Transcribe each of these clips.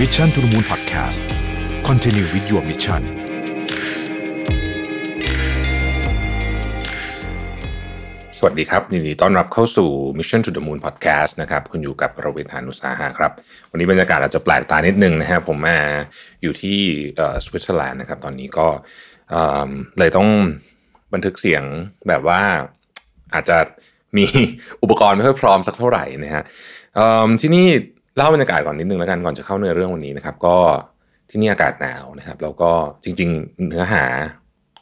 Mission to the Moon Podcast Continue with your mission สวัสดีครับยินดีต้อนรับเข้าสู่ Mission to the Moon Podcast นะครับ คุณอยู่กับประวิทยานุสาหะครับ วันนี้บรรยากาศอาจจะแปลกตานิดนึงนะฮะผมมาอยู่ที่สวิตเซอร์แลนด์นะครับ ตอนนี้ก็เเลยต้องบันทึกเสียงแบบว่าอาจจะมีอุปกรณ์ไม่ค่อยพร้อมสักเท่าไหร่นะฮะที่นี่ เล่าบรรยากาศก่อนนิดนึงแล้วกันก่อนจะเข้าเนื้อเรื่องวันนี้นะครับ ก็ที่นี่อากาศหนาวนะครับ แล้วก็จริง ๆ เนื้อหา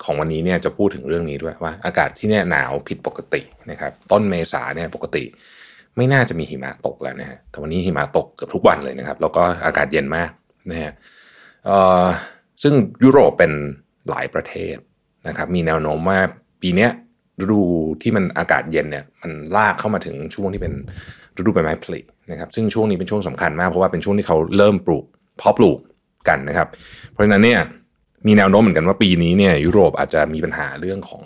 ของวันนี้เนี่ยจะพูดถึงเรื่องนี้ด้วยว่า อากาศที่เนี่ยหนาวผิดปกตินะครับ ต้นเมษาเนี่ยปกติ ไม่น่าจะมีหิมะตกแล้วนะฮะแต่วันนี้หิมะตกเกือบทุกวันเลยนะครับ แล้วก็อากาศเย็นมากนะฮะเอ่อซึ่งยุโรปเป็นหลายประเทศนะครับ มีแนวโน้มว่าปีเนี้ย ฤดูที่มันอากาศเย็นเนี่ยมันลากเข้ามาถึงช่วงที่เป็นฤดูใบไม้ผลินะครับ ซึ่งช่วงนี้เป็นช่วงสำคัญมากเพราะว่าเป็นช่วงที่เขาเริ่มปลูกเพาะปลูกกันนะครับ เพราะฉะนั้นเนี่ยมีแนวโน้มเหมือนกันว่าปีนี้เนี่ยยุโรปอาจจะมีปัญหาเรื่องของ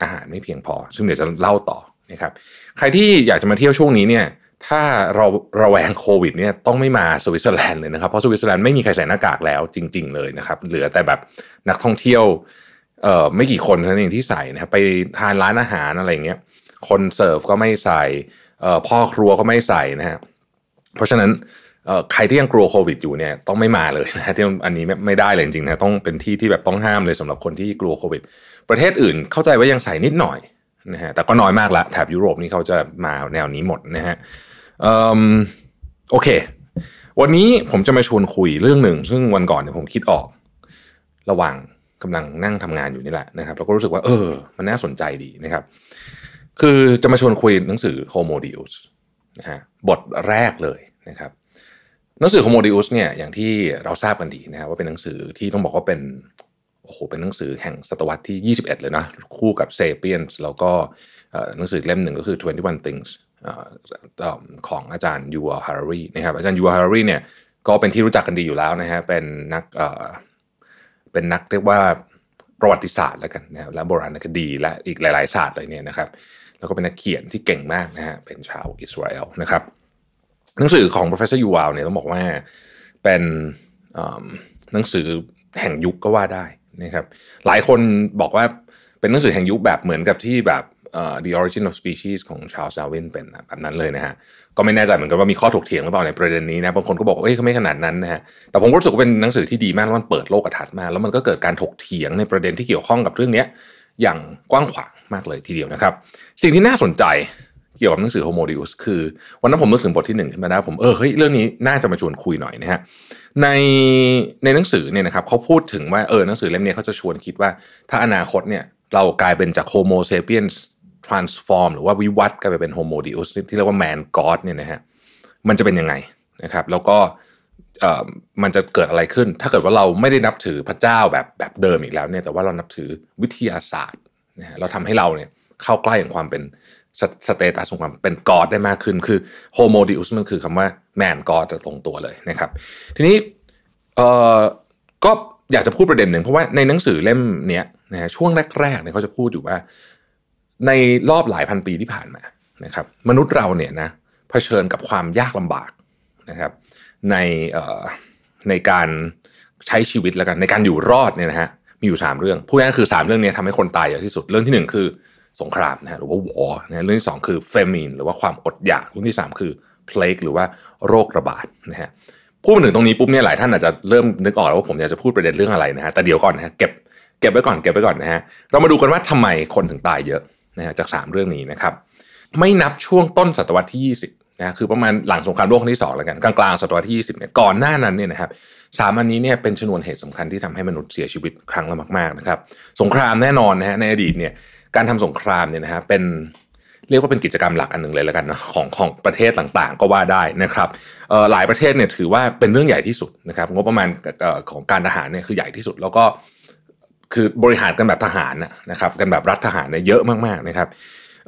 อาหารไม่เพียงพอ ซึ่งเดี๋ยวจะเล่าต่อนะครับ ใครที่อยากจะมาเที่ยวช่วงนี้เนี่ย ถ้าเราระแวงโควิดเนี่ยต้องไม่มาสวิตเซอร์แลนด์เลยนะครับเพราะสวิตเซอร์แลนด์ไม่มีใครใส่หน้ากากแล้วจริง ๆ เลยนะครับเหลือแต่แบบนักท่องเที่ยว เอ่อไม่กี่คนเท่านั้นเองที่ใส่นะครับไปทานร้านอาหารอะไรเงี้ยคนเสิร์ฟก็ไม่ใส่เอ่อพ่อครัวก็ไม่ใส่นะฮะเพราะฉะนั้นเอ่อใครที่ยังกลัวโควิดอยู่เนี่ยต้องไม่มาเลยนะฮะที่อันนี้ไม่ไมได้เลยจริงๆนะต้องเป็นที่ที่แบบต้องห้ามเลยสำหรับคนที่กลัวโควิด ประเทศอื่นเข้าใจว่ายังใส่นิดหน่อยนะฮะแต่ก็น้อยมากละแถบยุโรปนี่เขาจะมาแนวนี้หมดนะฮะเอิ่มโอเค วันนี้ผมจะมาชวนคุยเรื่องหนึ่ง ซึ่งวันก่อนเนี่ยผมคิดออก ระหว่าง กำลังนั่งทำงานอยู่นี่แหละนะครับแล้วก็รู้สึกว่าเออ มันน่าสนใจดีนะครับ คือจะมาชวนคุยหนังสือ Homo Deus นะฮะบทแรกเลยนะครับหนังสือ Homo Deus เนี่ยอย่างที่เราทราบกันดีนะครับว่าเป็นหนังสือที่ต้องบอกว่าเป็นโอ้โหเป็นหนังสือแห่งศตวรรษที่ 21 เลยนะ คู่กับ Sapiens แล้วก็หนังสือเล่มหนึ่งก็คือ 21 Things อของอาจารย์ยูว l ฮาร์รีนะครับอาจารย์ยูว l ฮาร์รีเนี่ยก็เป็นที่รู้จักกันดีอยู่แล้วนะฮะเป็นนัก เป็นนักเรียกว่าประวัติศาสตร์แล้วกันนะและโบราณคดีและอีกหลาย ๆ ศาสตร์เลยเนี่ยนะครับ แล้วก็เป็นนักเขียนที่เก่งมากนะฮะเป็นชาวอิสราเอลนะครับ หนังสือของ professor Yuval เนี่ยต้องบอกว่าเป็นหนังสือแห่งยุคก็ว่าได้นะครับ หลายคนบอกว่าเป็นหนังสือแห่งยุคแบบเหมือนกับที่แบบ The Origin of Species ของ Charles Darwin เป็นแบบนั้นเลยนะฮะก็ไม่แน่ใจเหมือนกันว่ามีข้อถกเถียงหรือเปล่าในประเด็นนี้นะบางคนก็บอกว่าเอ้ยเขาไม่ขนาดนั้นนะฮะแต่ผมรู้สึกว่าเป็นหนังสือที่ดีมากแล้วมันเปิดโลกทัศน์มากแล้วมันก็เกิดการถกเถียงในประเด็นที่เกี่ยวข้องกับเรื่องนี้อย่างกว้างขวางมากเลยทีเดียวนะครับ สิ่งที่น่าสนใจเกี่ยวกับหนังสือ Homo Deus คือ วันนั้นผมนึกถึงบทที่หนึ่งขึ้นมาได้ผมเออเฮ้ยเรื่องนี้น่าจะมาชวนคุยหน่อยนะฮะในในหนังสือเนี่ยนะครับเขาพูดถึงว่าเออหนังสือเล่มนี้เขาจะชวนคิดว่า ถ้าอนาคตเนี่ยเรากลายเป็นจาก Homo sapiens transform หรือว่าวิวัฒน์กลายไปเป็น Homo Deus ที่เรียกว่า Man God เนี่ยนะฮะมันจะเป็นยังไงนะครับ แล้วก็มันจะเกิดอะไรขึ้น ถ้าเกิดว่าเราไม่ได้นับถือพระเจ้าแบบแบบเดิมอีกแล้วเนี่ยแต่ว่าเรานับถือวิทยาศาสตร์นะฮะเราทำให้เราเนี่ยเข้าใกล้ของความเป็นสสเตตัสของความเป็นกอดได้มากขึ้น คือ Homo Deus มันคือคำว่า Man God จะตรงตัวเลยนะครับ ทีนี้เอ่อก็อยากจะพูดประเด็นหนึ่งเพราะว่าในหนังสือเล่มเนี้ยนะฮะช่วงแรกๆเนี่ยเขาจะพูดอยู่ว่า ในรอบหลายพันปีที่ผ่านมานะครับ มนุษย์เราเนี่ยนะเผชิญกับความยากลำบากนะครับ ในในการใช้ชีวิตแล้วกันในการอยู่รอดเนี่ยนะฮะมีอยู่ 3 เรื่องพูดง่ายๆคือ 3 เรื่องนี้ทำให้คนตายเยอะที่สุดเรื่องที่ 1 คือสงครามนะฮะหรือว่าวอร์นะเรื่องที่ 2 คือเฟมินหรือว่าความอดอยากเรื่องที่ 3 คือเพลกหรือว่าโรคระบาดนะฮะพูดมาถึงตรงนี้ปุ๊บเนี่ยหลายท่านอาจจะเริ่มนึกออกแล้วว่าผมอยากจะพูดประเด็นเรื่องอะไรนะฮะแต่เดี๋ยวก่อนนะฮะเก็บเก็บไว้ก่อนเก็บไว้ก่อนนะฮะเรามาดูกันว่าทำไมคนถึงตายเยอะ นะฮะจาก 3 เรื่องนี้นะครับไม่นับช่วงต้นศตวรรษที่ 20นะคือประมาณหลังสงครามโลกครั้งที่2แล้วกันกลางกลางๆศตวรรษที่ 20เนี่ยก่อนหน้านั้นเนี่ยนะครับสามอันนี้เนี่ยเป็นชนวนเหตุสำคัญที่ทำให้มนุษย์เสียชีวิตครั้งละมากๆนะครับสงครามแน่นอนนะฮะในอดีตเนี่ยการทำสงครามเนี่ยนะฮะเป็นเรียกว่าเป็นกิจกรรมหลักอันหนึ่งเลยแล้วกันเนะของของประเทศต่างๆ ก็ว่าได้นะครับหลายประเทศเนี่ยถือว่าเป็นเรื่องใหญ่ที่สุดนะครับงบประมาณของการทหารเนี่ยคือใหญ่ที่สุด แล้วก็ คือบริหารกันแบบทหารนะครับกันแบบรัฐทหารเนี่ยเยอะมากๆนะครับ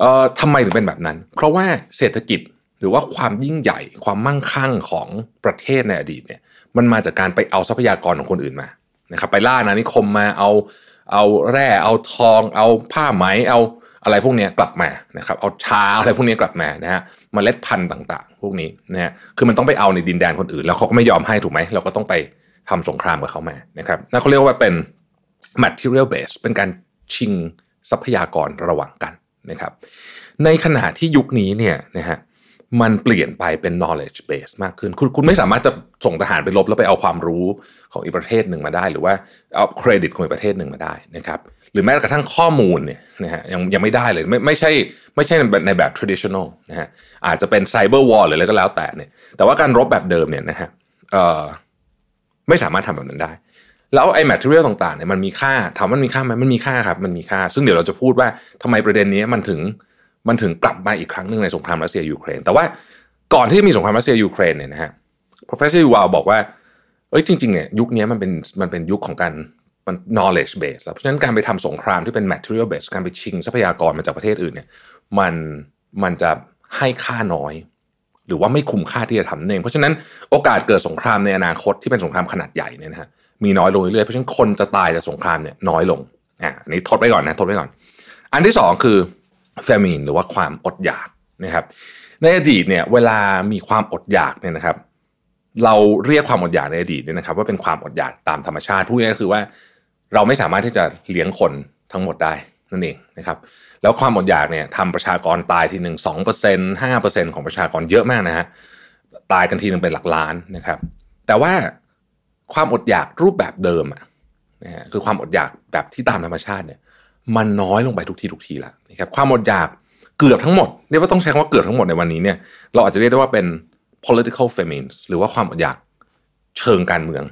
เอ่อทำไมถึงเป็นแบบนั้น เพราะว่าเศรษฐกิจหรือว่าความยิ่งใหญ่ความมั่งคั่งของประเทศในอดีตเนี่ยมันมาจากการไปเอาทรัพยากรของคนอื่นมานะครับไปล่าอานิคมมาเอาเอาแร่เอาทอง เอาผ้าไหมเอาอะไรพวกนี้กลับมานะครับเอาชาอะไรพวกนี้กลับมานะฮะมเมล็ดพันธุ์ต่าง ๆ พวกนี้นะฮะคือมันต้องไปเอาในดินแดนคนอื่น แล้วเขาก็ไม่ยอมให้ถูกไหมเราก็ต้องไปทำสงครามกับเขามานะครับนั่นเขาเรียกว่าเป็น material base เป็นการชิงทรัพยากรระหว่างกันนะครับในขณะที่ยุคนี้เนี่ยนะฮะมันเปลี่ยนไปเป็น knowledge base มากขึ้น คุณคุณไม่สามารถจะส่งทหารไปรบแล้วไปเอาความรู้ของอีกประเทศหนึ่งมาได้ หรือว่าเอาเครดิตของอีกประเทศหนึ่งมาได้นะครับหรือแม้กระทั่งข้อมูลเนี่ยนะฮะยังยังไม่ได้เลยไม่ไม่ใช่ไม่ใช่ในแบบ traditional นะฮะอาจจะเป็น cyber war หรืออะไรก็แล้วแต่เนี่ยแต่ว่าการรบแบบเดิมเนี่ยนะฮะเอ่อไม่สามารถทำแบบนั้นได้ แล้วไอ้ material ต่างๆเนี่ยมันมีค่าถามมันมีค่าไหมมันมีค่าครับมันมีค่า ซึ่งเดี๋ยวเราจะพูดว่าทำไมประเด็นนี้มันถึงมันถึงกลับมาอีกครั้งหนึ่งในสงครามรัสเซียยูเครนแต่ว่าก่อนที่จะมีสงครามรัสเซียยูเครนเนี่ยนะฮะ professor ยูวาบอกว่าเอ้ยจริงๆเนี่ยยุคนี้มันเป็นมันเป็นยุคของการมัน knowledge base เพราะฉะนั้นการไปทำสงครามที่เป็น material base การไปชิงทรัพยากรมาจากประเทศอื่นเนี่ยมันมันจะให้ค่าน้อย หรือว่าไม่คุ้มค่าที่จะทำเองเพราะฉะนั้นโอกาสเกิดสงครามในอนาคตที่เป็นสงครามขนาดใหญ่เนี่ยนะฮะ มีน้อยลงเรื่อยๆเพราะฉะนั้นคนจะตายจากสงครามเนี่ยน้อยลงอ่านี้ทดไว้ก่อนนะทดไว้ก่อน อันที่สองคือ famine หรือว่าความอดอยากนะครับ ในอดีตเนี่ยเวลามีความอดอยากเนี่ยนะครับ เราเรียกความอดอยากในอดีตเนี่ยนะครับ ว่าเป็นความอดอยากตามธรรมชาติพูดง่ายๆคือว่าเราไม่สามารถที่จะเลี้ยงคนทั้งหมดได้นั่นเองนะครับ แล้วความอดอยากเนี่ยทำประชากรตายทีหนึ่งสองเปอร์เซ็นต์ห้าเปอร์เซ็นต์ของประชากรเยอะมากนะฮะตายกันทีหนึ่งเป็นหลักล้านนะครับ แต่ว่า ความอดอยากรูปแบบเดิมอะนะฮะคือความอดอยากแบบที่ตามธรรมชาติเนี่ย มันน้อยลงไปทุกทีทุกทีแล้วนะครับความอดอยากเกือบทั้งหมดเรียกว่าต้องใช้คำว่าเกือบทั้งหมดในวันนี้เนี่ยเราอาจจะเรียกได้ว่าเป็น political famine หรือว่าความอดอยากเชิงการเมือง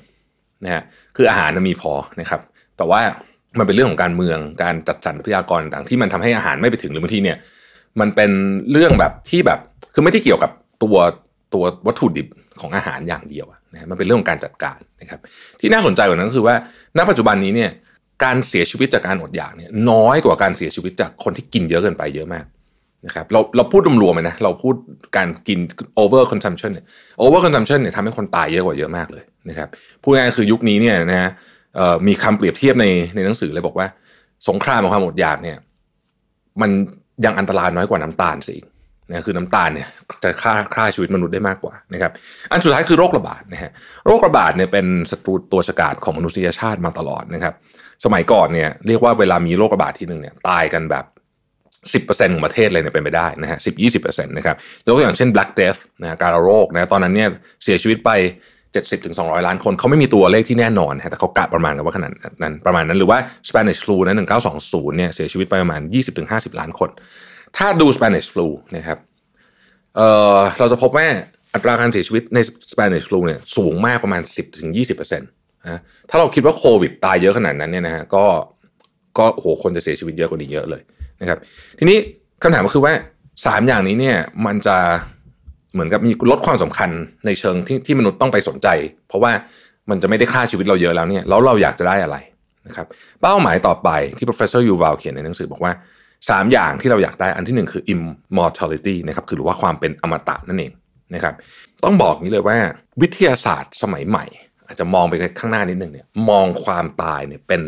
นะฮะคืออาหารมีพอนะครับ แต่ว่ามันเป็นเรื่องของการเมืองการจัดสรรทรัพยากรต่างที่มันทำให้อาหารไม่ไปถึงหรือบางทีเนี่ย มันเป็นเรื่องแบบที่แบบคือไม่ได้เกี่ยวกับตัวตัววัตถุดิบของอาหารอย่างเดียว นะมันเป็นเรื่องของการจัดการนะครับที่น่าสนใจกว่านั้นคือว่าณปัจจุบันนี้เนี่ยการเสียชีวิตจากการอดอยากเนี่ยน้อยกว่าการเสียชีวิตจากคนที่กินเยอะเกินไปเยอะมากนะครับเราเราพูดรวมๆเลยนะเราพูดการกิน over consumption เนี่ย over consumption เนี่ยทำให้คนตายเยอะกว่าเยอะมากเลยนะครับพูดง่ายๆคือยุคนี้เนี่ยนะฮะมีคำเปรียบเทียบในในหนังสือเลยบอกว่า สงครามของความอดอยากเนี่ย มันยังอันตรายน้อยกว่าน้ำตาลสิ นะคือน้ำตาลเนี่ยจะฆ่าฆ่าชีวิตมนุษย์ได้มากกว่านะครับ อันสุดท้ายคือโรคระบาดนะฮะโรคระบาดเนี่ยเป็นศัตรูตัวฉกาจของมนุษยชาติมาตลอดนะครับ สมัยก่อนเนี่ยเรียกว่าเวลามีโรคระบาดทีหนึ่งเนี่ยตายกันแบบ10%ของประเทศเลยเนี่ยเป็นไปได้นะฮะสิบยี่สิบเปอร์เซ็นต์นะครับยกตัวอย่างเช่น Black Death นะการโรคนะตอนนั้นเนี่ยเสียชีวิตไป70ถึง200ล้านคนเขาไม่มีตัวเลขที่แน่นอนฮะแต่เขากะประมาณกันว่าขนาดนั้นประมาณนั้นหรือว่า Spanish flu นะ1920เนี่ยเสียชีวิตไปประมาณ20ถึง50ล้านคน ถ้าดู Spanish flu นะครับเเราจะพบว่าอัตราการเสียชีวิตใน Spanish flu เนี่ยสูงมากประมาณ 10ถึง20%นะถ้าเราคิดว่าโควิดตายเยอะขนาดนั้นเนี่ยนะฮะก็ก็โหคนจะเสียชีวิตเยอะกว่านี้เยอะเลยนะครับทีนี้คำถามก็คือว่าสามอย่างนี้เนี่ยมันจะเหมือนกับมีลดความสำคัญในเชิงที่ที่มนุษย์ต้องไปสนใจ เพราะว่ามันจะไม่ได้ฆ่าชีวิตเราเยอะแล้วเนี่ยแล้วเราอยากจะได้อะไรนะครับเป้าหมายต่อไปที่ professor Yuval เขียนในหนังสือบอกว่า สามอย่างที่เราอยากได้อันที่หนึ่งคือ immortality นะครับคือหรือว่าความเป็นอมตะนั่นเองนะครับต้องบอกนี้เลยว่าวิทยาศาสตร์สมัยใหม่ อาจจะมองไปข้างหน้านิดหนึ่งเนี่ยมองความตายเนี่ยเป็น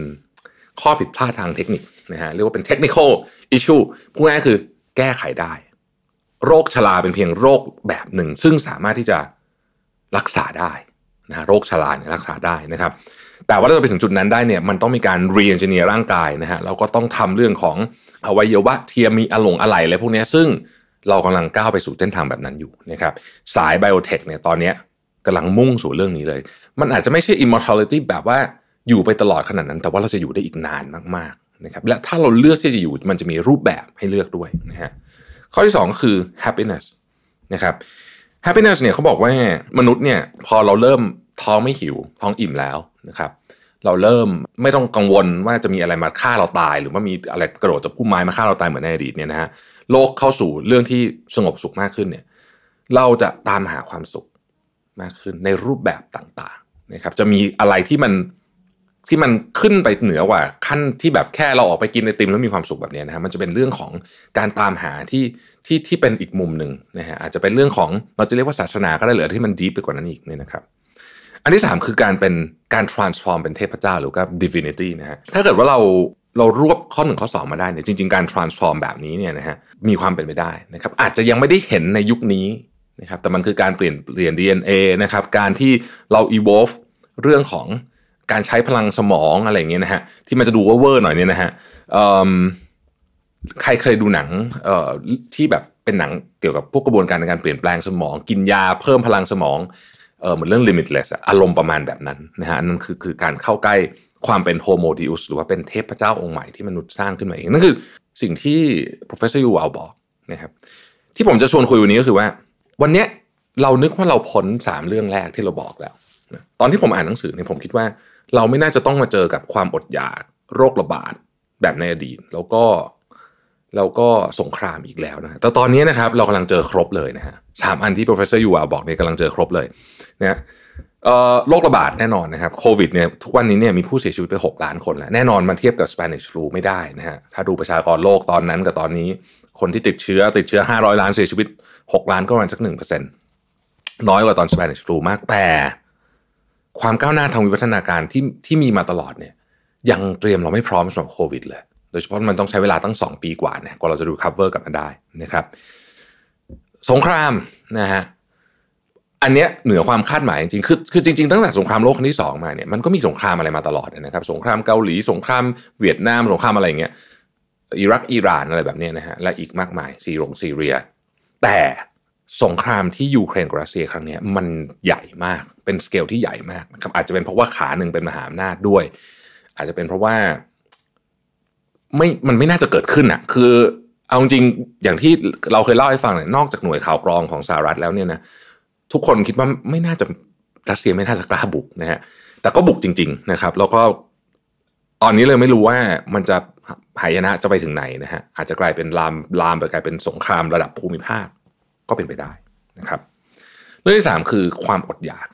ข้อผิดพลาดทางเทคนิคนะฮะเรียกว่าเป็น technical issue พูดง่ายคือแก้ไขได้ โรคชราเป็นเพียงโรคแบบหนึ่ง ซึ่งสามารถที่จะรักษาได้นะฮะโรคชราเนี่ยรักษาได้นะครับ แต่ว่าถ้าจะไปถึงจุดนั้นได้เนี่ยมันต้องมีการ re-engineer ร่างกายนะฮะเราก็ต้องทำเรื่องของอวัยวะเทียมมีอลงอะไรอะไรพวกนี้ซึ่งเรากำลังก้าวไปสู่เส้นทางแบบนั้นอยู่นะครับสายไบโอเทคเนี่ยตอนนี้กำลังมุ่งสู่เรื่องนี้เลย มันอาจจะไม่ใช่ immortality แบบว่าอยู่ไปตลอดขนาดนั้น แต่ว่าเราจะอยู่ได้อีกนานมากๆนะครับและถ้าเราเลือกที่จะอยู่มันจะมีรูปแบบให้เลือกด้วยนะฮะข้อที่ 2 คือ happiness นะครับ happiness เนี่ยเขาบอกว่ามนุษย์เนี่ยพอเราเริ่ม ท้องไม่หิว ท้องอิ่มแล้วนะครับเราเริ่มไม่ต้องกังวลว่าจะมีอะไรมาฆ่าเราตาย หรือว่ามีอะไรกระโดดจากพุ่มไม้มาฆ่าเราตายเหมือนในอดีตเนี่ยนะฮะโลกเข้าสู่เรื่องที่สงบสุขมากขึ้นเนี่ยเราจะตามหาความสุขมากขึ้นในรูปแบบต่างๆนะครับจะมีอะไรที่มันที่มันขึ้นไปเหนือกว่าขั้นที่แบบแค่เราออกไปกินไอติมแล้วมีความสุขแบบนี้นะฮะมันจะเป็นเรื่องของการตามหาที่ที่ที่เป็นอีกมุมหนึ่งนะฮะอาจจะเป็นเรื่องของเราจะเรียกว่าศาสนาก็ได้หรือที่มันดีไปกว่านั้นอีกเนี่ยนะครับ อันที่ 3 คือการเป็นการ transform เป็นเทพเจ้าหรือก็ divinity นะฮะถ้าเกิดว่าเราเรารวบข้อหนึ่งข้อสองมาได้เนี่ยจริง ๆ การ transform แบบนี้เนี่ยนะฮะมีความเป็นไปได้นะครับอาจจะยังไม่ได้เห็นในยุคนี้นะครับแต่มันคือการเปลี่ยนเปลี่ยน DNA นะครับการที่เรา evolve เรื่องของการใช้พลังสมองอะไรอย่างเงี้ยนะฮะที่มันจะดูว่าเวอร์หน่อยเนี่ยนะฮะใครเคยดูหนังที่แบบเป็นหนังเกี่ยวกับพวกกระบวนการในการเปลี่ยนแปลงสมอง กินยาเพิ่มพลังสมอง เออเหมือนเรื่อง limitless อารมณ์ประมาณแบบนั้นนะฮะนั่นคือคือการเข้าใกล้ความเป็น Homo Deus หรือว่าเป็นเทพเจ้าองค์ใหม่ที่มนุษย์สร้างขึ้นมาเอง นั่นคือสิ่งที่ professor Yuval บอกนะครับที่ผมจะชวนคุยวันนี้ก็คือว่า วันนี้เรานึกว่าเราพ้นสามเรื่องแรกที่เราบอกแล้วตอนที่ผมอ่านหนังสือเนี่ยผมคิดว่า เราไม่น่าจะต้องมาเจอกับความอดอยากโรคระบาดแบบในอดีต แล้วก็ แล้วก็สงครามอีกแล้วนะแต่ตอนนี้นะครับเรากำลังเจอครบเลยนะฮะสามอันที่ professor ยูวาบอกเนี่ยกำลังเจอครบเลยนะโรคระบาดแน่นอนนะครับโควิดเนี่ยทุกวันนี้เนี่ยมีผู้เสียชีวิตไป 6 ล้านคนแล้วแน่นอนมันเทียบกับ Spanish flu ไม่ได้นะฮะถ้าดูประชากรโลกตอนนั้นกับตอนนี้ คนที่ติดเชื้อติดเชื้อ 500 ล้านเสียชีวิต 6 ล้านก็ประมาณสักหนึ่งเปอร์เซ็นต์น้อยกว่าตอน Spanish flu มากแต่ ความก้าวหน้าทางวิวัฒนาการที่ที่มีมาตลอดเนี่ยยังเตรียมเราไม่พร้อมสำหรับโควิดเลย โดยเฉพาะมันต้องใช้เวลาตั้ง 2 ปีกว่าเนี่ยกว่าเราจะดู cover กลับมาได้นะครับ สงครามนะฮะอันเนี้ยเหนือความคาดหมายจริงๆคือคือจริงๆตั้งแต่สงครามโลกครั้งที่สองมาเนี่ยมันก็มีสงครามอะไรมาตลอดนะครับ สงครามเกาหลีสงครามเวียดนามสงครามอะไรเงี้ยอิรักอิหร่านอะไรแบบนี้นะฮะและอีกมากมายซีรงซีเรีย แต่สงครามที่ยูเครนกับรัสเซียครั้งนี้มันใหญ่มากเป็นสเกลที่ใหญ่มากนะครับอาจจะเป็นเพราะว่าขาหนึ่งเป็นมหาอำนาจด้วย อาจจะเป็นเพราะว่า ไม่มันไม่น่าจะเกิดขึ้นอะคือ เอาจริงอย่างที่เราเคยเล่าให้ฟังเนี่ยนอกจากหน่วยข่าวกรองของสหรัฐแล้วเนี่ยนะทุกคนคิดว่าไม่น่าจะรัสเซียไม่น่าจะกล้าบุกนะฮะแต่ก็บุกจริง ๆนะครับ แล้วก็ตอนนี้เลยไม่รู้ว่ามันจะหายนะจะไปถึงไหนนะฮะอาจจะกลายเป็นลามลามไปกลายเป็นสงครามระดับภูมิภาคก็เป็นไปได้นะครับเรื่องที่สามคือความอดอยาก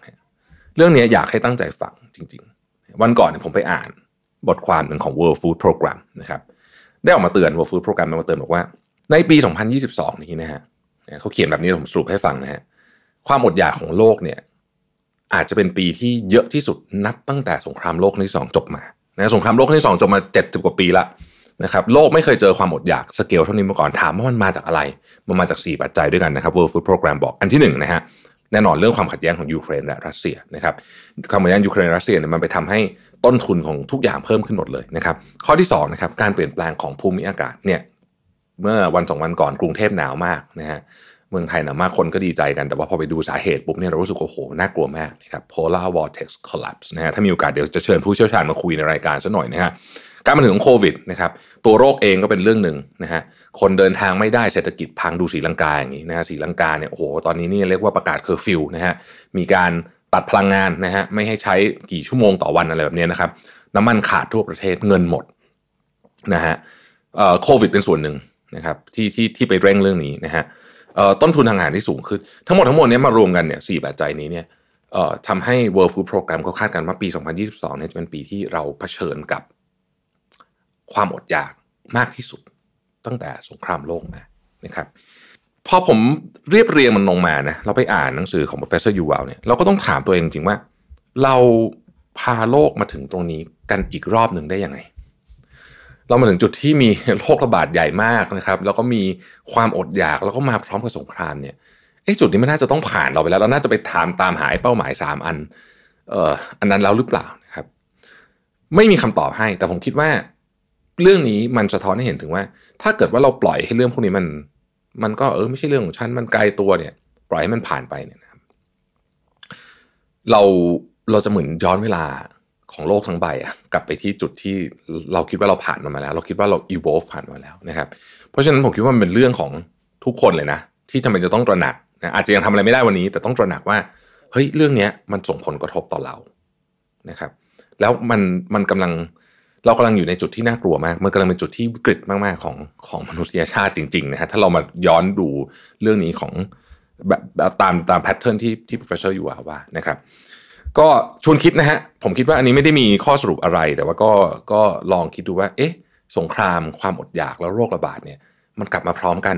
เรื่องนี้อยากให้ตั้งใจฟังจริง ๆ วันก่อนผมไปอ่าน บทความหนึ่งของ World Food Program นะครับได้ออกมาเตือน World Food Program มาเตือนบอกว่า ในปี 2022 นี้นะฮะเขาเขียนแบบนี้ผมสรุปให้ฟังนะฮะความอดอยากของโลกเนี่ยอาจจะเป็นปีที่เยอะที่สุดนับตั้งแต่สงครามโลกที่สองจบมานะสงครามโลกที่สองจบมาเจ็ดสิบกว่าปีละนะครับโลกไม่เคยเจอความอดอยากสเกลเท่านี้มาก่อนถามว่ามันมาจากอะไร มันมาจาก 4 ปัจจัยด้วยกันนะครับ World Food Program บอกอันที่1นนะฮะ แน่นอนเรื่องความขัดแย้งของยูเครนและรัสเซียนะครับความขัดแย้งยูเครนรัสเซียเนี่ยมันไปทำให้ต้นทุนของทุกอย่างเพิ่มขึ้นหมดเลยนะครับ ข้อที่2นะครับการเปลี่ยนแปลงของภูมิอากาศเนี่ยเมื่อวันสองวันก่อนกรุงเทพหนาวมากนะฮะเมืองไทยหนาวมากคนก็ดีใจกันแต่ว่าพอไปดูสาเหตุปุ๊บเนี่ยเรารู้สึกโอ้โหน่ากลัวมากนะครับ polar vortex collapse นะฮะถ้ามีโอกาสเดี๋ยวจะเชิญผู้เชี่ยวชาญมาคุยในรายการซะหน่อยนะฮะ การมาถึงของโควิดนะครับตัวโรคเองก็เป็นเรื่องหนึ่งนะฮะคนเดินทางไม่ได้เศรษฐกิจพังดูศรีลังกาอย่างนี้นะฮะศรีลังกาเนี่ยโอ้โหตอนนี้นี่เรียกว่าประกาศเคอร์ฟิวนะฮะมีการตัดพลังงานนะฮะไม่ให้ใช้กี่ชั่วโมงต่อวันอะไรแบบนี้นะครับน้ำมันขาดทั่วประเทศเงินหมดนะฮะโควิดเป็นส่วนหนึ่งนะครับที่ที่ที่ไปเร่งเรื่องนี้นะฮะต้นทุนทางอาหารที่สูงขึ้น ทั้งหมดทั้งมวลนี้มารวมกันเนี่ยสี่ปัจจัยนี้เนี่ยทำให้ World Food Program เขาคาดกันว่าปี 2022เนี่ยจะเป็นปีที่เราเผชิญกับ ความอดอยากมากที่สุดตั้งแต่สงครามโลกมานะครับพอผมเรียบเรียงมันลงมานะเราไปอ่านหนังสือของ professor Yuval เนี่ยเราก็ต้องถามตัวเองจริงว่า เราพาโลกมาถึงตรงนี้กันอีกรอบหนึ่งได้ยังไง เรามาถึงจุดที่มีโรคระบาดใหญ่มากนะครับ แล้วก็มีความอดอยากแล้วก็มาพร้อมกับสงครามเนี่ยไอ้จุดนี้มันน่าจะต้องผ่านเราไปแล้วเราน่าจะไปถามตามหาเป้าหมายสามอันเอ่ออันนั้นแล้วหรือเปล่านะครับ ไม่มีคำตอบให้แต่ผมคิดว่า เรื่องนี้มันสะท้อนให้เห็นถึงว่า ถ้าเกิดว่าเราปล่อยให้เรื่องพวกนี้มัน มันก็เออไม่ใช่เรื่องของฉันมันไกลตัวเนี่ย ปล่อยให้มันผ่านไปเนี่ยนะครับ เราเราจะเหมือนย้อนเวลาของโลกทั้งใบอะกลับไปที่จุดที่เราคิดว่าเราผ่านมันมาแล้ว เราคิดว่าเรา evolve ผ่านมาแล้วนะครับ เพราะฉะนั้นผมคิดว่ามันเป็นเรื่องของทุกคนเลยนะ ที่ทำไมจะต้องตระหนักนะอาจจะยังทำอะไรไม่ได้วันนี้ แต่ต้องตระหนักว่าเฮ้ยเรื่องนี้มันส่งผลกระทบต่อเรานะครับ แล้วมันมันกำลัง เรากำลังอยู่ในจุดที่น่ากลัวมาก มันกำลังเป็นจุดที่วิกฤตมากๆของของมนุษยชาติจริงๆนะฮะถ้าเรามาย้อนดูเรื่องนี้ของแบบตามตามแพทเทิร์นที่ที่ professor อยู่ว่านะครับก็ชวนคิดนะฮะผมคิดว่าอันนี้ไม่ได้มีข้อสรุปอะไร แต่ว่าก็ก็ลองคิดดูว่า เอ๊ะ สงครามความอดอยากแล้วโรคระบาดเนี่ยมันกลับมาพร้อมกัน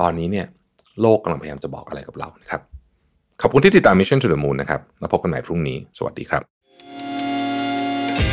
ตอนนี้เนี่ยโลกกำลังพยายามจะบอกอะไรกับเรานะครับ ขอบคุณที่ติดตาม Mission to the Moon นะครับ แล้วพบกันใหม่พรุ่งนี้ สวัสดีครับ